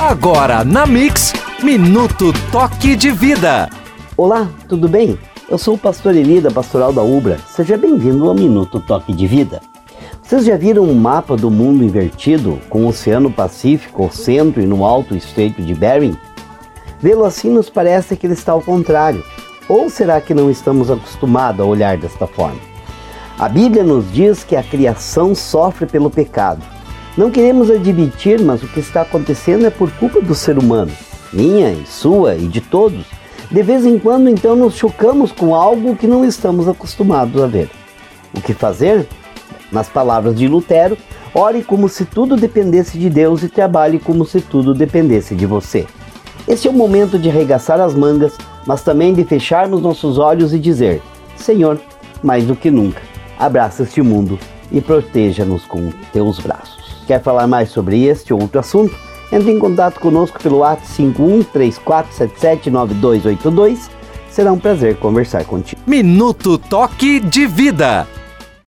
Agora na Mix, Minuto Toque de Vida. Olá, tudo bem? Eu sou o pastor Eli da Pastoral da Ubra. Seja bem-vindo ao Minuto Toque de Vida. Vocês já viram um mapa do mundo invertido, com o Oceano Pacífico ao centro e no alto estreito de Bering? Vê-lo assim nos parece que ele está ao contrário. Ou será que não estamos acostumados a olhar desta forma? A Bíblia nos diz que a criação sofre pelo pecado. Não queremos admitir, mas o que está acontecendo é por culpa do ser humano, minha e sua e de todos. De vez em quando, então, nos chocamos com algo que não estamos acostumados a ver. O que fazer? Nas palavras de Lutero, ore como se tudo dependesse de Deus e trabalhe como se tudo dependesse de você. Este é o momento de arregaçar as mangas, mas também de fecharmos nossos olhos e dizer: Senhor, mais do que nunca, abraça este mundo e proteja-nos com teus braços. Quer falar mais sobre este ou outro assunto? Entre em contato conosco pelo WhatsApp 5134779282. Será um prazer conversar contigo. Minuto Toque de Vida.